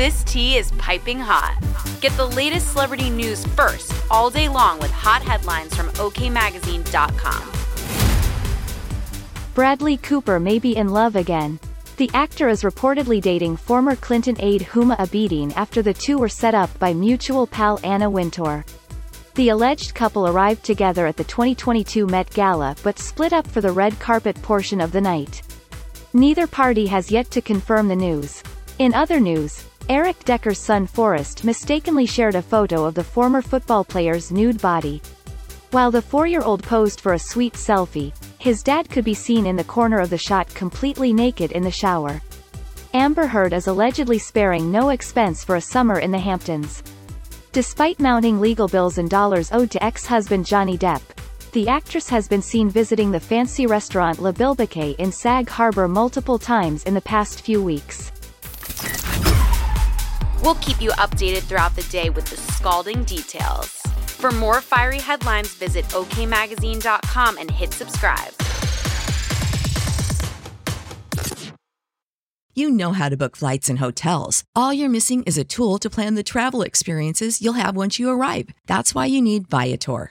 This tea is piping hot. Get the latest celebrity news first all day long with hot headlines from OKMagazine.com. Bradley Cooper may be in love again. The actor is reportedly dating former Clinton aide Huma Abedin after the two were set up by mutual pal Anna Wintour. The alleged couple arrived together at the 2022 Met Gala but split up for the red carpet portion of the night. Neither party has yet to confirm the news. In other news, Eric Decker's son Forrest mistakenly shared a photo of the former football player's nude body. While the four-year-old posed for a sweet selfie, his dad could be seen in the corner of the shot completely naked in the shower. Amber Heard is allegedly sparing no expense for a summer in the Hamptons. Despite mounting legal bills and dollars owed to ex-husband Johnny Depp, the actress has been seen visiting the fancy restaurant Le Bilboquet in Sag Harbor multiple times in the past few weeks. We'll keep you updated throughout the day with the scalding details. For more fiery headlines, visit okmagazine.com and hit subscribe. You know how to book flights and hotels. All you're missing is a tool to plan the travel experiences you'll have once you arrive. That's why you need Viator.